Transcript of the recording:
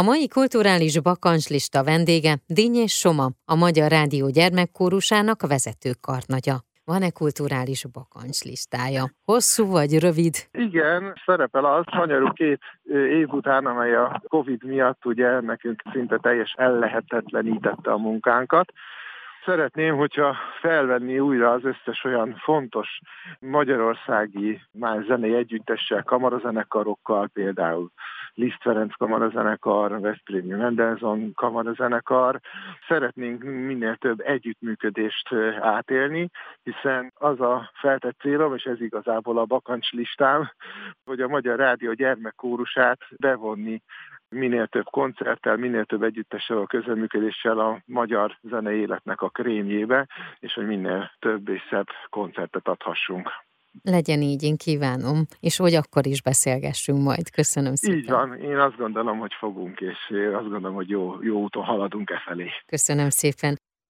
A mai kulturális bakancslista vendége Dínyés Soma, a Magyar Rádió gyermekkórusának vezető karnagya. Van-e kulturális bakancslistája? Hosszú vagy rövid? Igen, szerepel az magyarul két év után, amely a Covid miatt ugye nekünk szinte teljes ellehetetlenítette a munkánkat. Szeretném, hogyha felvenni újra az összes olyan fontos magyarországi már zenei együttessel, kamarazenekarokkal, például Liszt Ferenc kamarazenekar, Veszprémi Mendelssohn kamarazenekar. Szeretnénk minél több együttműködést átélni, hiszen az a feltett célom, és ez igazából a bakancs listám, hogy a Magyar Rádió gyermekkórusát bevonni minél több koncerttel, minél több együttessel, a közreműködéssel a magyar zenei életnek a krémjébe, és hogy minél több és szebb koncertet adhassunk. Legyen így, én kívánom, és hogy akkor is beszélgessünk majd. Köszönöm szépen. Így van, én azt gondolom, hogy fogunk, és azt gondolom, hogy jó, jó úton haladunk e felé. Köszönöm szépen.